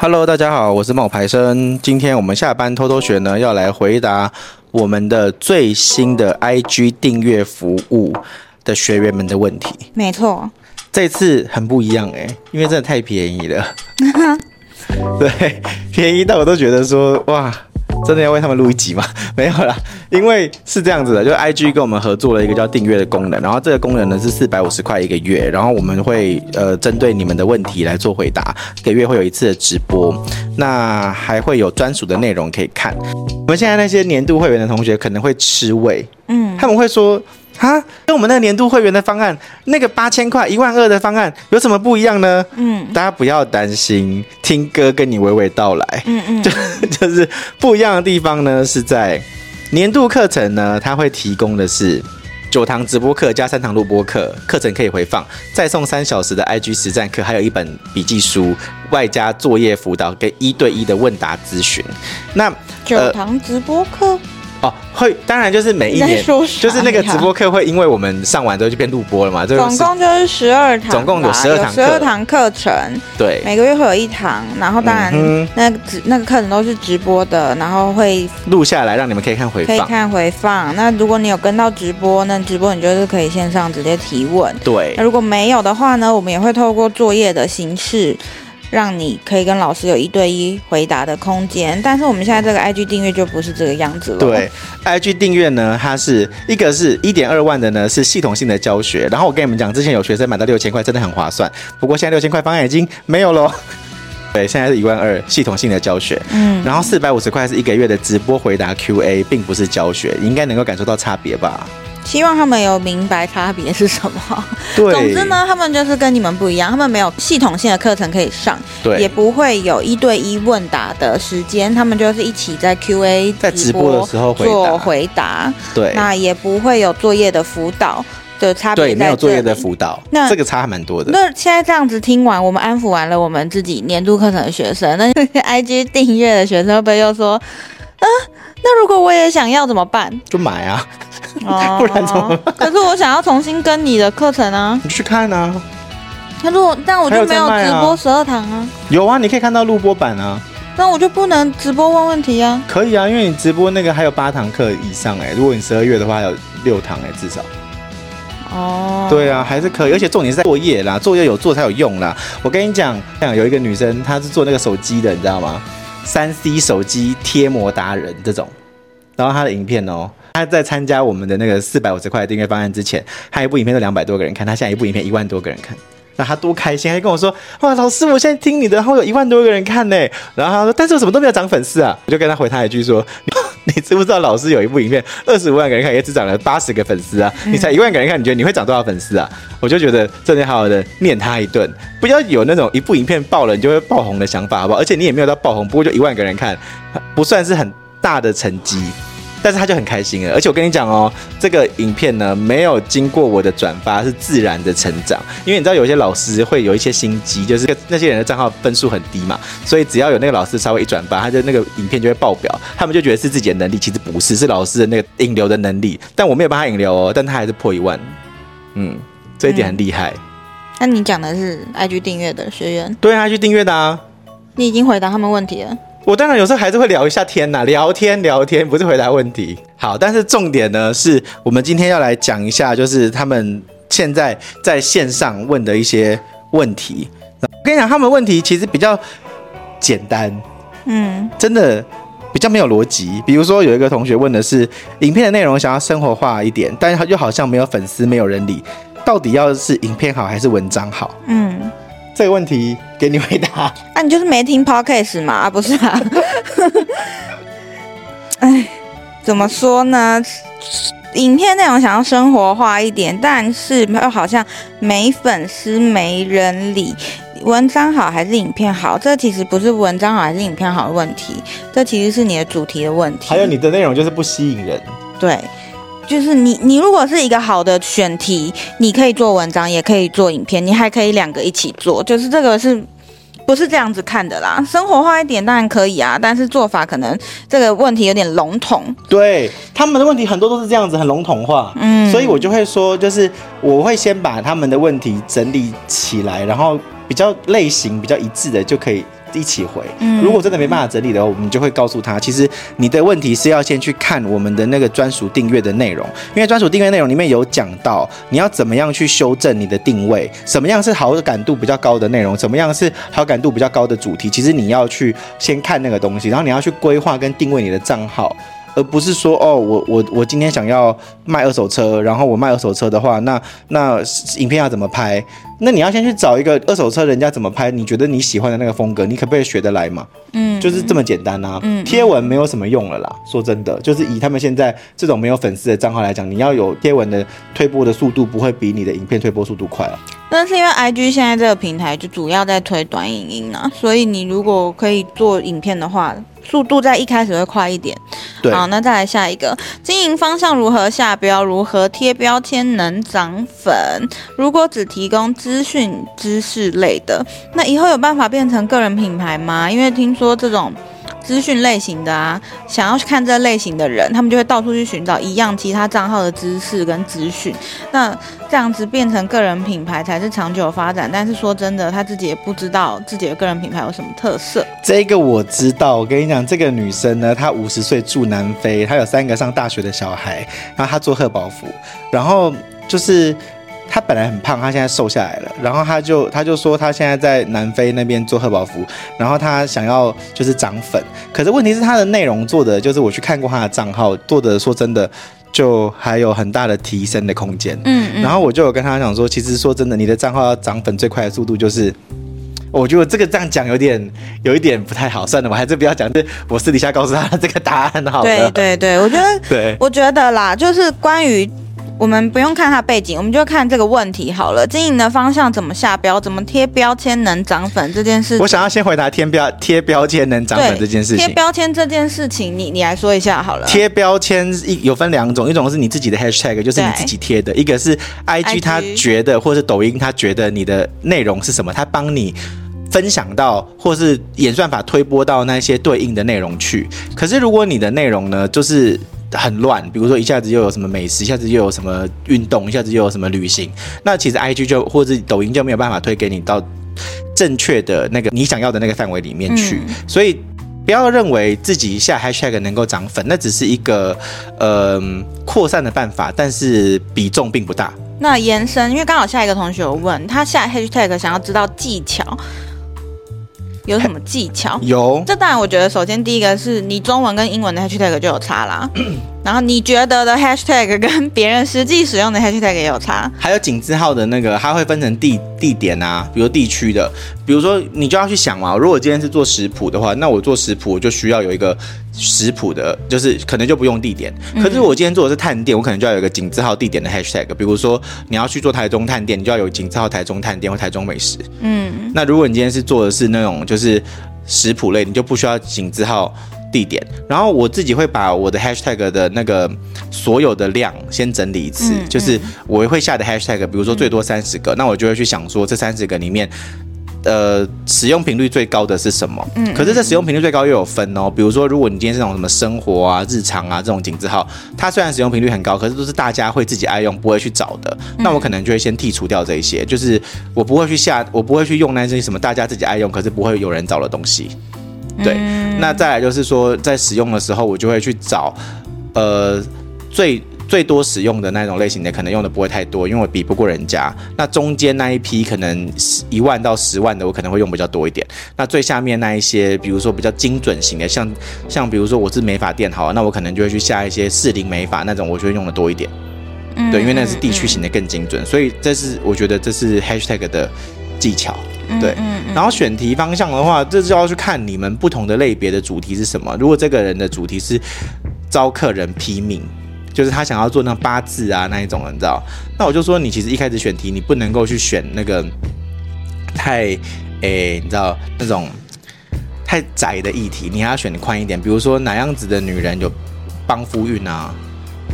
Hello，大家好，我是冒牌生。今天我们下班偷偷学呢，要来回答我们的最新的 IG 订阅服务的学员们的问题。没错，这次很不一样诶、欸，因为真的太便宜了。对，便宜到我都觉得说哇。真的要为他们录一集吗？没有啦，因为是这样子的，就是 IG 跟我们合作了一个叫订阅的功能，然后这个功能呢是四百五十块一个月，然后我们会呃针对你们的问题来做回答，一个月会有一次的直播，那还会有专属的内容可以看。我们现在那些年度会员的同学可能会吃味，嗯，他们会说。啊，跟我们那个年度会员的方案，那个八千块一万二的方案有什么不一样呢？嗯，大家不要担心，听歌跟你娓娓道来。嗯嗯，就就是不一样的地方呢，是在年度课程呢，它会提供的是九堂直播课加三堂录播课，课程可以回放，再送三小时的 IG 实战课，还有一本笔记书，外加作业辅导跟一对一的问答咨询。那九堂直播课。呃哦，会，当然就是每一年，就是那个直播课会，因为我们上完之后就变录播了嘛。总共就是十二堂，总共有十二堂，十二堂课程。对，每个月会有一堂，然后当然那个直那个课程都是直播的，然后会录下来让你们可以看回放，可以看回放。那如果你有跟到直播，那直播你就是可以线上直接提问。对，那如果没有的话呢，我们也会透过作业的形式。让你可以跟老师有一对一回答的空间，但是我们现在这个 IG 订阅就不是这个样子了。对，IG 订阅呢，它是一个是一点二万的呢，是系统性的教学。然后我跟你们讲，之前有学生买到六千块，真的很划算。不过现在六千块方案已经没有了。对，现在是一万二系统性的教学。嗯，然后四百五十块是一个月的直播回答 QA，并不是教学，你应该能够感受到差别吧？希望他们有明白差别是什么。对，总之呢，他们就是跟你们不一样，他们没有系统性的课程可以上，对，也不会有一对一问答的时间，他们就是一起在 QA 在直播的时候做回答。对，那也不会有作业的辅导的差别。对，没有作业的辅导，那这个差还蛮多的。那现在这样子听完，我们安抚完了我们自己年度课程的学生，那 IG 订阅的学生会不会又说，啊，那如果我也想要怎么办？就买啊。不然怎么办？可是我想要重新跟你的课程啊！你去看啊。那如果但我就没有直播十二堂啊。有啊，你可以看到录播版啊。那我就不能直播问问题啊？可以啊，因为你直播那个还有八堂课以上哎、欸。如果你十二月的话，有六堂哎、欸，至少。哦。对啊，还是可以，而且重点是在作业啦，作业有做才有用啦。我跟你讲，像有一个女生，她是做那个手机的，你知道吗？三 C 手机贴膜达人这种，然后她的影片哦。他在参加我们的那个四百五十块订阅方案之前，他一部影片都两百多个人看，他现在一部影片一万多个人看，那他多开心！他就跟我说：“哇，老师，我现在听你的，然后有一万多个人看呢。”然后他说：“但是我什么都没有涨粉丝啊！”我就跟他回他一句说：“ 你知不知道老师有一部影片二十五万个人看，也只涨了八十个粉丝啊？你才一万个人看，你觉得你会涨多少粉丝啊？”我就觉得真的好好的念他一顿，不要有那种一部影片爆了你就会爆红的想法，好不好？而且你也没有到爆红，不过就一万个人看，不算是很大的成绩。但是他就很开心了，而且我跟你讲哦，这个影片呢没有经过我的转发，是自然的成长。因为你知道有些老师会有一些心机，就是那些人的账号分数很低嘛，所以只要有那个老师稍微一转发，他就那个影片就会爆表，他们就觉得是自己的能力，其实不是，是老师的那个引流的能力。但我没有帮他引流哦，但他还是破一万，嗯，这一点很厉害。嗯，那你讲的是 IG 订阅的学员？对啊，IG 订阅的啊。你已经回答他们问题了。我当然有时候还是会聊一下天呐，聊天聊天不是回答问题。好，但是重点呢是我们今天要来讲一下，就是他们现在在线上问的一些问题。我跟你讲，他们问题其实比较简单，嗯，真的比较没有逻辑。比如说有一个同学问的是，影片的内容想要生活化一点，但是他又好像没有粉丝，没有人理，到底要是影片好还是文章好？嗯。这个问题给你回答。啊，你就是没听 podcast 嘛？啊，不是啊。哎，怎么说呢？影片内容想要生活化一点，但是又好像没粉丝、没人理。文章好还是影片好？这其实不是文章好还是影片好的问题，这其实是你的主题的问题。还有你的内容就是不吸引人。对。就是你，你如果是一个好的选题，你可以做文章，也可以做影片，你还可以两个一起做。就是这个是不是这样子看的啦？生活化一点当然可以啊，但是做法可能这个问题有点笼统。对，他们的问题很多都是这样子，很笼统化。嗯，所以我就会说，就是我会先把他们的问题整理起来，然后比较类型比较一致的就可以一起回。如果真的没办法整理的话，我们就会告诉他，其实你的问题是要先去看我们的那个专属订阅的内容，因为专属订阅内容里面有讲到你要怎么样去修正你的定位，什么样是好感度比较高的内容，什么样是好感度比较高的主题，其实你要去先看那个东西，然后你要去规划跟定位你的账号。而不是说哦，我我我今天想要卖二手车，然后我卖二手车的话，那那影片要怎么拍？那你要先去找一个二手车人家怎么拍，你觉得你喜欢的那个风格，你可不可以学得来嘛？嗯，就是这么简单啊。嗯，贴文没有什么用了啦。说真的，就是以他们现在这种没有粉丝的账号来讲，你要有贴文的推播的速度，不会比你的影片推播速度快啊。但是因为 IG 现在这个平台就主要在推短影音啊，所以你如果可以做影片的话。速度在一开始会快一点，对。好，那再来下一个，经营方向如何下标，如何贴标签能涨粉？如果只提供资讯知识类的，那以后有办法变成个人品牌吗？因为听说这种。资讯类型的啊，想要去看这类型的人，他们就会到处去寻找一样其他账号的知识跟资讯。那这样子变成个人品牌才是长久发展。但是说真的，他自己也不知道自己的个人品牌有什么特色。这个我知道，我跟你讲，这个女生呢，她五十岁住南非，她有三个上大学的小孩，然后她做贺宝福，然后就是。他本来很胖，他现在瘦下来了。然后他就他就说他现在在南非那边做贺宝福，然后他想要就是涨粉。可是问题是他的内容做的就是我去看过他的账号做的，说真的就还有很大的提升的空间。嗯，嗯。然后我就有跟他讲说，其实说真的，你的账号要涨粉最快的速度就是，我觉得这个这样讲有点有一点不太好。算了，我还是不要讲，就是我私底下告诉他这个答案好了。对对对，我觉得 对，我觉得啦，就是关于。我们不用看它背景，我们就看这个问题好了。经营的方向怎么下标，怎么贴标签能涨粉这件事。我想要先回答贴标贴标签能涨粉这件事情。贴标签这件事情，你你来说一下好了。贴标签一有分两种，一种是你自己的 hashtag，就是你自己贴的；一个是 IG，他觉得或是抖音他觉得你的内容是什么，他帮你分享到或是演算法推播到那些对应的内容去。可是如果你的内容呢，就是。很乱，比如说一下子又有什么美食，一下子又有什么运动，一下子又有什么旅行，那其实 IG 就或者抖音就没有办法推给你到正确的那个你想要的那个范围里面去。嗯、所以不要认为自己下 hashtag 能够涨粉，那只是一个呃扩散的办法，但是比重并不大。那延伸，因为刚好下一个同学有问他下 hashtag 想要知道技巧。有什么技巧？有，这当然，我觉得首先第一个是你中文跟英文的 hashtag 就有差啦。然后你觉得的 hashtag 跟别人实际使用的 hashtag 也有差。还有井字号的那个，它会分成地地点啊，比如地区的，比如说你就要去想嘛。如果今天是做食谱的话，那我做食谱我就需要有一个食谱的，就是可能就不用地点。可是我今天做的是探店，我可能就要有一个井字号地点的 hashtag。比如说你要去做台中探店，你就要有井字号台中探店或台中美食。嗯，那如果你今天是做的是那种就是食谱类，你就不需要井字号。地点，然后我自己会把我的 hashtag 的那个所有的量先整理一次，嗯、就是我会下的 hashtag，比如说最多三十个，嗯、那我就会去想说这三十个里面，呃，使用频率最高的是什么？嗯，可是这使用频率最高又有分哦，比如说如果你今天是那种什么生活啊、日常啊这种井字号，它虽然使用频率很高，可是都是大家会自己爱用，不会去找的，那我可能就会先剔除掉这一些，就是我不会去下，我不会去用那些什么大家自己爱用，可是不会有人找的东西。对，那再来就是说，在使用的时候，我就会去找，呃，最最多使用的那种类型的，可能用的不会太多，因为我比不过人家。那中间那一批可能一万到十万的，我可能会用比较多一点。那最下面那一些，比如说比较精准型的，像像比如说我是美发店，好，那我可能就会去下一些适龄美发那种，我就会用的多一点。对，因为那是地区型的更精准，所以这是我觉得这是 hashtag 的技巧。对，然后选题方向的话，这就要去看你们不同的类别的主题是什么。如果这个人的主题是招客人批命，就是他想要做那八字啊那一种，你知道？那我就说，你其实一开始选题，你不能够去选那个太，诶，你知道那种太窄的议题，你还要选宽一点。比如说哪样子的女人有帮夫运啊？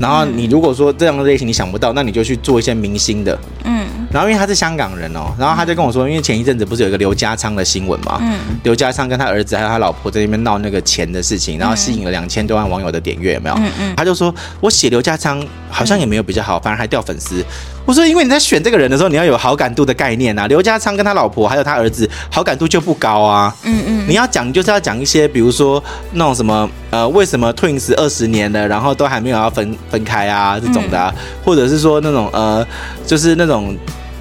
然后你如果说这样的类型你想不到，那你就去做一些明星的，嗯，然后因为他是香港人哦，然后他就跟我说，因为前一阵子不是有一个刘家昌的新闻嘛，嗯，刘家昌跟他儿子还有他老婆在那边闹那个钱的事情，然后吸引了两千多万网友的点阅，有没有？嗯嗯，他就说我写刘家昌好像也没有比较好，反而还掉粉丝。我说，因为你在选这个人的时候，你要有好感度的概念啊。刘家昌跟他老婆还有他儿子，好感度就不高啊。嗯嗯，你要讲就是要讲一些，比如说那种什么呃，为什么 Twins 二十年了，然后都还没有要分分开啊这种的啊，或者是说那种呃，就是那种。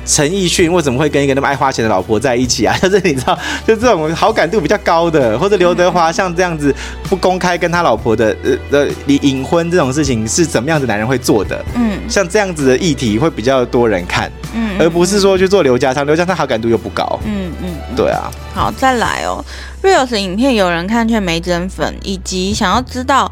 陈奕迅为什么会跟一个那么爱花钱的老婆在一起啊？就是你知道，就这种好感度比较高的，或者刘德华像这样子不公开跟他老婆的呃的隐婚这种事情是怎么样的男人会做的？嗯，像这样子的议题会比较多人看，嗯，而不是说去做刘家昌，刘家昌好感度又不高，嗯嗯，对啊。好，再来哦，Reels 影片有人看却没增粉，以及想要知道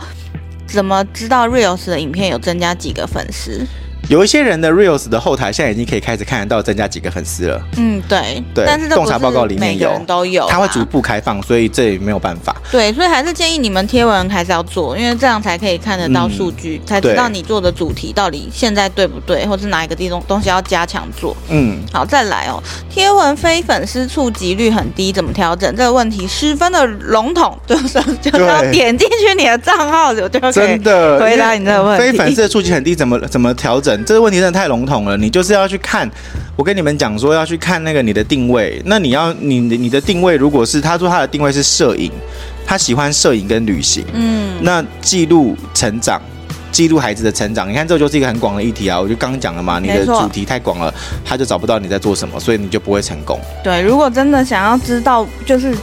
怎么知道 Reels 的影片有增加几个粉丝？有一些人的 reels 的后台现在已经可以开始看得到增加几个粉丝了。嗯，对，对。但是洞察报告里面有都有，它会逐步开放，所以这也没有办法。对，所以还是建议你们贴文还是要做，因为这样才可以看得到数据，嗯、才知道你做的主题到底现在对不对，或是哪一个地东东西要加强做。嗯，好，再来哦。贴文非粉丝触及率很低，怎么调整？这个问题十分的笼统，就是就是要点进去你的账号，我就可以真的回答你这个问题。非粉丝的触及很低，怎么怎么调整？这个问题真的太笼统了，你就是要去看。我跟你们讲说，要去看那个你的定位。那你要你你的定位，如果是他说他的定位是摄影，他喜欢摄影跟旅行，嗯，那记录成长，记录孩子的成长。你看，这就是一个很广的议题啊。我就刚刚讲了嘛，你的主题太广了，他就找不到你在做什么，所以你就不会成功。对，如果真的想要知道，就是。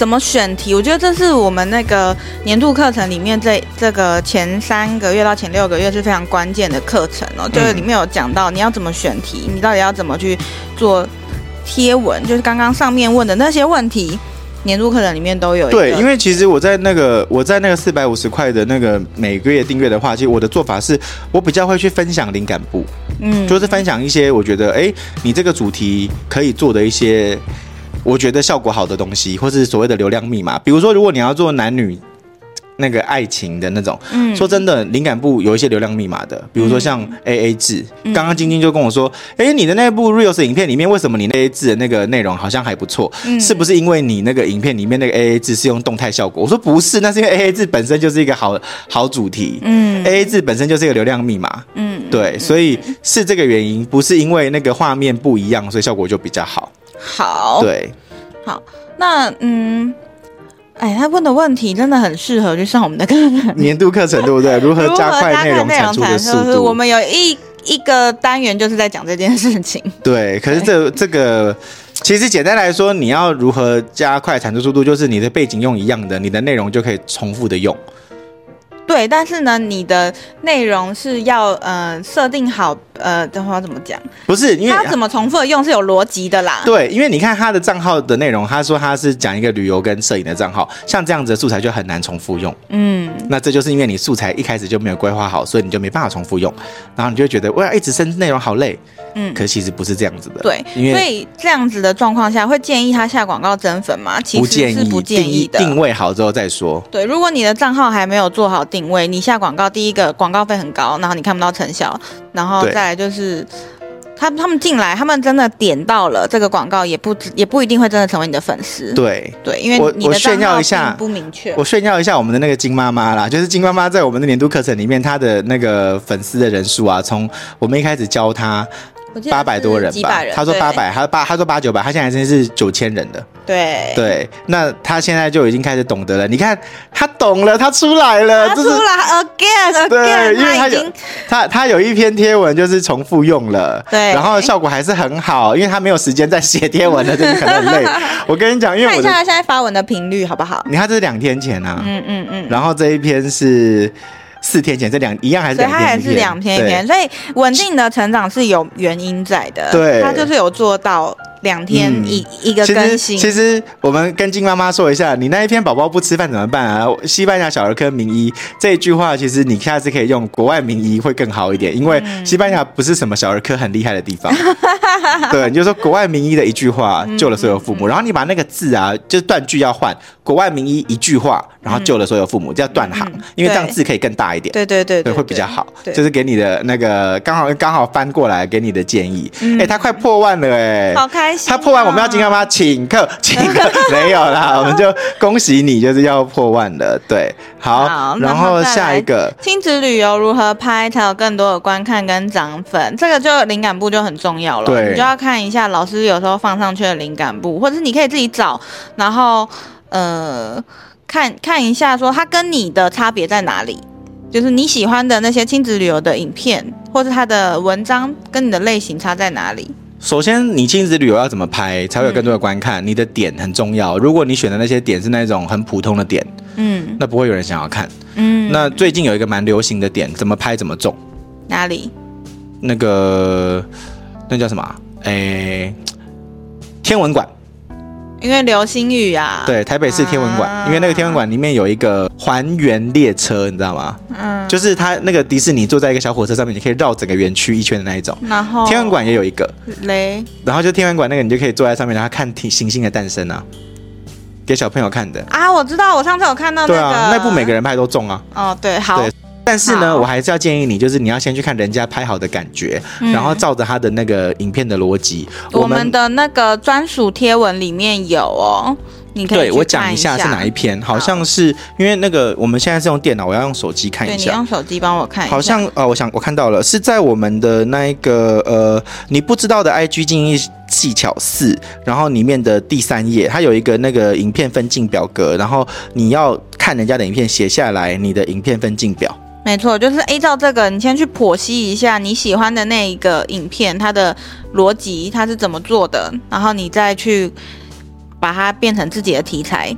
怎么选题？我觉得这是我们那个年度课程里面这这个前三个月到前六个月是非常关键的课程哦。就是里面有讲到你要怎么选题，你到底要怎么去做贴文，就是刚刚上面问的那些问题，年度课程里面都有。对，因为其实我在那个我在那个四百五十块的那个每个月订阅的话，其实我的做法是我比较会去分享灵感部，嗯，就是分享一些我觉得哎，你这个主题可以做的一些。我觉得效果好的东西，或是所谓的流量密码，比如说，如果你要做男女那个爱情的那种，嗯，说真的，灵感部有一些流量密码的，比如说像 AA 制，刚刚晶晶就跟我说，哎，你的那部 Reels 影片里面，为什么你 AA 制的那个内容好像还不错？是不是因为你那个影片里面那个 AA 制是用动态效果？我说不是，那是因为 AA 制本身就是一个好好主题，嗯，AA 制本身就是一个流量密码，嗯，对，所以是这个原因，不是因为那个画面不一样，所以效果就比较好。好，对，好，那嗯，哎，他问的问题真的很适合去上我们的课 年度课程，对不对？如何加快内容产出的速度？我们有一一个单元就是在讲这件事情。对，可是这这个其实简单来说，你要如何加快产出速度，就是你的背景用一样的，你的内容就可以重复的用。对，但是呢，你的内容是要呃设定好，呃，这话怎么讲？不是，因为他怎么重复用是有逻辑的啦。对，因为你看他的账号的内容，他说他是讲一个旅游跟摄影的账号，像这样子的素材就很难重复用。嗯，那这就是因为你素材一开始就没有规划好，所以你就没办法重复用，然后你就觉得我要一直生内容好累。嗯，可是其实不是这样子的。对，因为所以这样子的状况下，会建议他下广告增粉吗？其实是不建议的。定位好之后再说。对，如果你的账号还没有做好定位，你下广告，第一个广告费很高，然后你看不到成效，然后再来就是。他他们进来，他们真的点到了这个广告，也不也不一定会真的成为你的粉丝。对对，因为你的账号并不明确。我炫耀一下我们的那个金妈妈啦，就是金妈妈在我们的年度课程里面，她的那个粉丝的人数啊，从我们一开始教她。八百多人吧，人他说八百，他八，他说八九百，他现在真是九千人的。对对，那他现在就已经开始懂得了。你看，他懂了，他出来了，他出来、就是、again again。对，因为他有他他有一篇贴文就是重复用了，对，然后效果还是很好，因为他没有时间再写贴文了，就是可能很累。我跟你讲，因为我看一下他现在发文的频率好不好？你看这是两天前啊，嗯嗯嗯，然后这一篇是。四天前这两一样还是两天，所以它还是两天一篇，所以稳定的成长是有原因在的。对，它就是有做到两天一、嗯、一个更新。其实，其实我们跟金妈妈说一下，你那一篇宝宝不吃饭怎么办啊？西班牙小儿科名医这一句话，其实你下次可以用国外名医会更好一点，因为西班牙不是什么小儿科很厉害的地方。对，你就说国外名医的一句话救了所有父母，然后你把那个字啊，就是断句要换，国外名医一句话，然后救了所有父母，叫断行，因为这样字可以更大一点，对。对对对，会比较好。就是给你的那个刚好刚好翻过来给你的建议。哎，他快破万了哎，好开心！他破万，我们要今天帮他请客，请客。没有啦，我们就恭喜你，就是要破万了。对，好，然后下一个。亲子旅游如何拍才有更多的观看跟涨粉，这个就灵感部就很重要了，对，你就要看一下老师有时候放上去的灵感部，或者是你可以自己找，然后。呃，看看一下，说它跟你的差别在哪里？就是你喜欢的那些亲子旅游的影片，或是它的文章，跟你的类型差在哪里？首先，你亲子旅游要怎么拍才会有更多的观看？嗯、你的点很重要。如果你选的那些点是那种很普通的点，嗯，那不会有人想要看。嗯，那最近有一个蛮流行的点，怎么拍怎么中？哪里？那个那叫什么？哎，天文馆。因为流星雨啊，对，台北市天文馆，啊、因为那个天文馆里面有一个还原列车，你知道吗？嗯，就是它那个迪士尼坐在一个小火车上面，你可以绕整个园区一圈的那一种。然后天文馆也有一个雷，然后就天文馆那个，你就可以坐在上面，然后看星星的诞生啊，给小朋友看的啊。我知道，我上次有看到那个，对啊，那部每个人拍都中啊。哦，对，好。对但是呢，我还是要建议你，就是你要先去看人家拍好的感觉，嗯、然后照着他的那个影片的逻辑。我们，的那个专属贴文里面有哦，你可以对我讲一下是哪一篇，好像是因为那个我们现在是用电脑，我要用手机看一下。对，你用手机帮我看一下。好像呃，我想我看到了，是在我们的那一个呃，你不知道的 IG 经营技巧四，然后里面的第三页，它有一个那个影片分镜表格，然后你要看人家的影片，写下来你的影片分镜表。没错，就是依照这个，你先去剖析一下你喜欢的那一个影片，它的逻辑它是怎么做的，然后你再去把它变成自己的题材，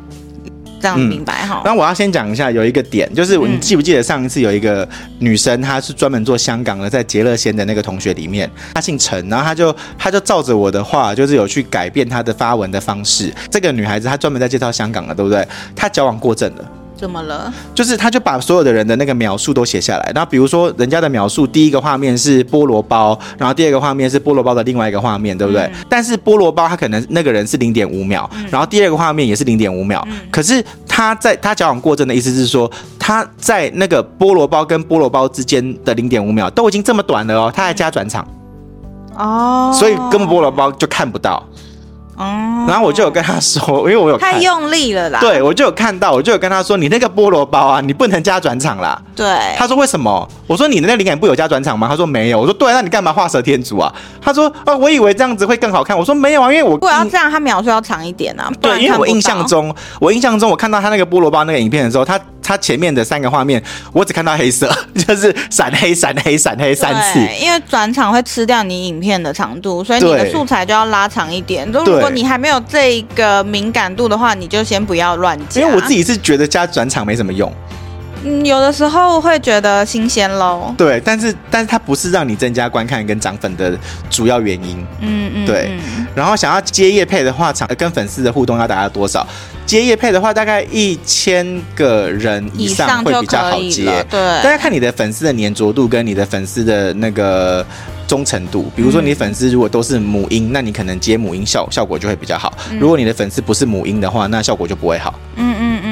这样明白哈？那、嗯、我要先讲一下，有一个点，就是你记不记得上一次有一个女生，她是专门做香港的，在杰乐仙的那个同学里面，她姓陈，然后她就她就照着我的话，就是有去改变她的发文的方式。这个女孩子她专门在介绍香港的，对不对？她矫枉过正了。怎么了？就是他就把所有的人的那个描述都写下来。那比如说人家的描述，第一个画面是菠萝包，然后第二个画面是菠萝包的另外一个画面，对不对？嗯、但是菠萝包他可能那个人是零点五秒，嗯、然后第二个画面也是零点五秒。嗯、可是他在他矫枉过正的意思是说，他在那个菠萝包跟菠萝包之间的零点五秒都已经这么短了哦，他还加转场哦，所以根本菠萝包就看不到。哦，然后我就有跟他说，因为我有太用力了啦。对，我就有看到，我就有跟他说，你那个菠萝包啊，你不能加转场啦。对，他说为什么？我说你的那灵感不有加转场吗？他说没有。我说对，那你干嘛画蛇添足啊？他说哦，我以为这样子会更好看。我说没有啊，因为我不要这样，他描述要长一点啊。对，因为我印象中，我印象中我看到他那个菠萝包那个影片的时候，他。它前面的三个画面，我只看到黑色，就是闪黑、闪黑、闪黑三次。因为转场会吃掉你影片的长度，所以你的素材就要拉长一点。就如果你还没有这个敏感度的话，你就先不要乱加。因为我自己是觉得加转场没什么用。嗯，有的时候会觉得新鲜喽。对，但是但是它不是让你增加观看跟涨粉的主要原因。嗯嗯。对。然后想要接业配的话，场跟粉丝的互动要达到多少？接业配的话，大概一千个人以上会比较好接。对。大家看你的粉丝的粘着度跟你的粉丝的那个忠诚度。比如说，你粉丝如果都是母婴，那你可能接母婴效效果就会比较好。如果你的粉丝不是母婴的话，那效果就不会好。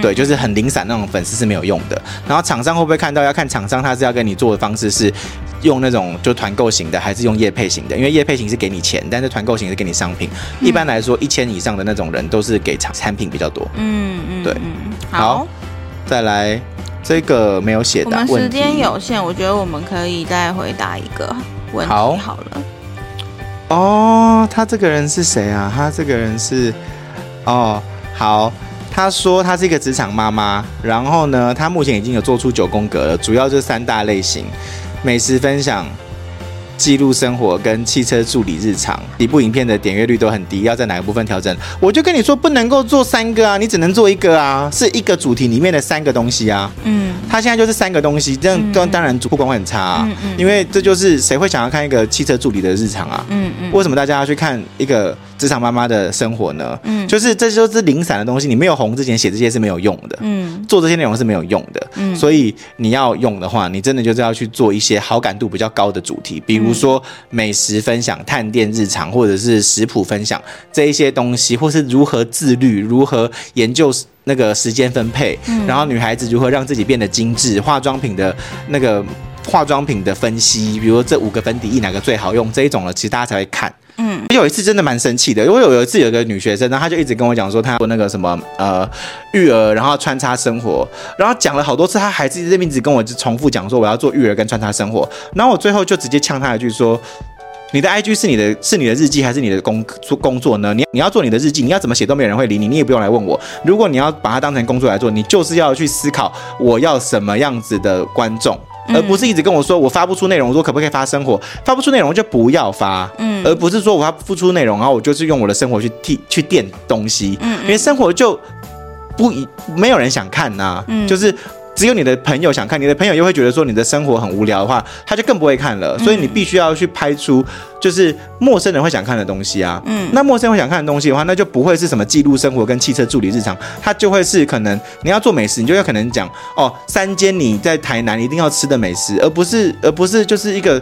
对，就是很零散那种粉丝是没有用的。然后厂商会不会看到？要看厂商他是要跟你做的方式是用那种就团购型的，还是用业配型的？因为业配型是给你钱，但是团购型是给你商品。嗯、一般来说，一千以上的那种人都是给产产品比较多。嗯嗯，对。好，好，再来这个没有写的。我们时间有限，我觉得我们可以再回答一个问题好，好了。哦，他这个人是谁啊？他这个人是哦，好。他说他是一个职场妈妈，然后呢，他目前已经有做出九宫格了，主要就是三大类型：美食分享、记录生活跟汽车助理日常。一部影片的点阅率都很低，要在哪个部分调整？我就跟你说，不能够做三个啊，你只能做一个啊，是一个主题里面的三个东西啊。嗯，他现在就是三个东西，这样当当然曝光会很差啊。嗯嗯，因为这就是谁会想要看一个汽车助理的日常啊？嗯嗯，为什么大家要去看一个？职场妈妈的生活呢？嗯，就是这就是零散的东西，你没有红之前写这些是没有用的，嗯，做这些内容是没有用的，嗯，所以你要用的话，你真的就是要去做一些好感度比较高的主题，比如如说美食分享、探店日常，或者是食谱分享这一些东西，或是如何自律、如何研究那个时间分配，嗯、然后女孩子如何让自己变得精致，化妆品的那个化妆品的分析，比如说这五个粉底液哪个最好用这一种了，其实大家才会看。有一次真的蛮生气的，因为有有一次有个女学生，然后她就一直跟我讲说，她做那个什么呃育儿，然后穿插生活，然后讲了好多次，她还是这边一直跟我就重复讲说我要做育儿跟穿插生活，然后我最后就直接呛她一句说，你的 IG 是你的是你的日记还是你的工作工作呢？你你要做你的日记，你要怎么写都没有人会理你，你也不用来问我。如果你要把它当成工作来做，你就是要去思考我要什么样子的观众。而不是一直跟我说我发不出内容，我说可不可以发生活？发不出内容就不要发，嗯，而不是说我发不出内容，然后我就是用我的生活去替去垫东西，嗯，因为生活就不一没有人想看呐、啊，嗯，就是。只有你的朋友想看，你的朋友又会觉得说你的生活很无聊的话，他就更不会看了。所以你必须要去拍出就是陌生人会想看的东西啊。嗯，那陌生人会想看的东西的话，那就不会是什么记录生活跟汽车助理日常，它就会是可能你要做美食，你就要可能讲哦，三间你在台南一定要吃的美食，而不是而不是就是一个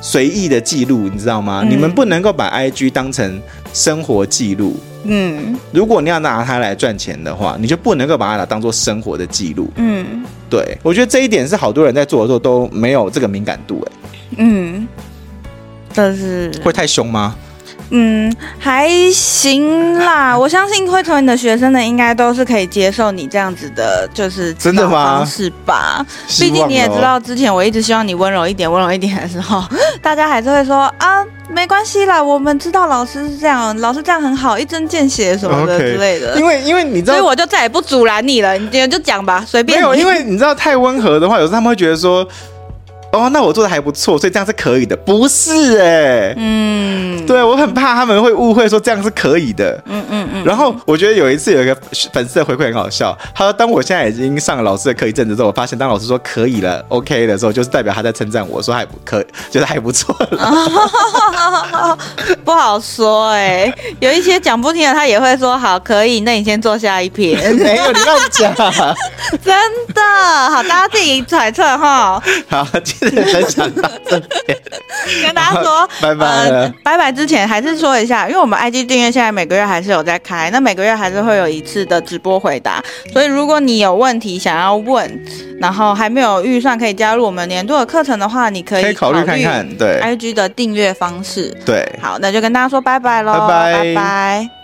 随意的记录，你知道吗？嗯，你们不能够把 IG 当成生活记录。嗯，如果你要拿它来赚钱的话，你就不能够把它当做生活的记录。嗯，对，我觉得这一点是好多人在做的时候都没有这个敏感度。哎，嗯，但是会太凶吗？嗯，还行啦。我相信会成为你的学生的，应该都是可以接受你这样子的，就是真的吗？是吧？毕竟你也知道，之前我一直希望你温柔一点，温柔一点的时候，大家还是会说啊。没关系啦，我们知道老师是这样，老师这样很好，一针见血什么的 之类的。Okay, 因为因为你知道，所以我就再也不阻拦你了，你就讲吧，随便。没有，因为你知道太温和的话，有时候他们会觉得说。哦，那我做的还不错，所以这样是可以的，不是哎、欸，嗯，对，我很怕他们会误会说这样是可以的，嗯嗯嗯。然后我觉得有一次有一个粉丝的回馈很好笑，他说当我现在已经上了老师的课一阵子之后，我发现当老师说可以了，OK 的时候，就是代表他在称赞我说还不可，觉得还不错了。不好说哎、欸，有一些讲不听的，他也会说好可以，那你先做下一篇。没有，你乱讲，真的好，大家自己揣测哈。好。分享到这边，跟大家说拜拜、呃、拜拜之前还是说一下，因为我们 IG 订阅现在每个月还是有在开，那每个月还是会有一次的直播回答，所以如果你有问题想要问，然后还没有预算可以加入我们年度的课程的话，你可以考虑看看，对。IG 的订阅方式，对，好，那就跟大家说拜拜喽，拜拜。拜拜。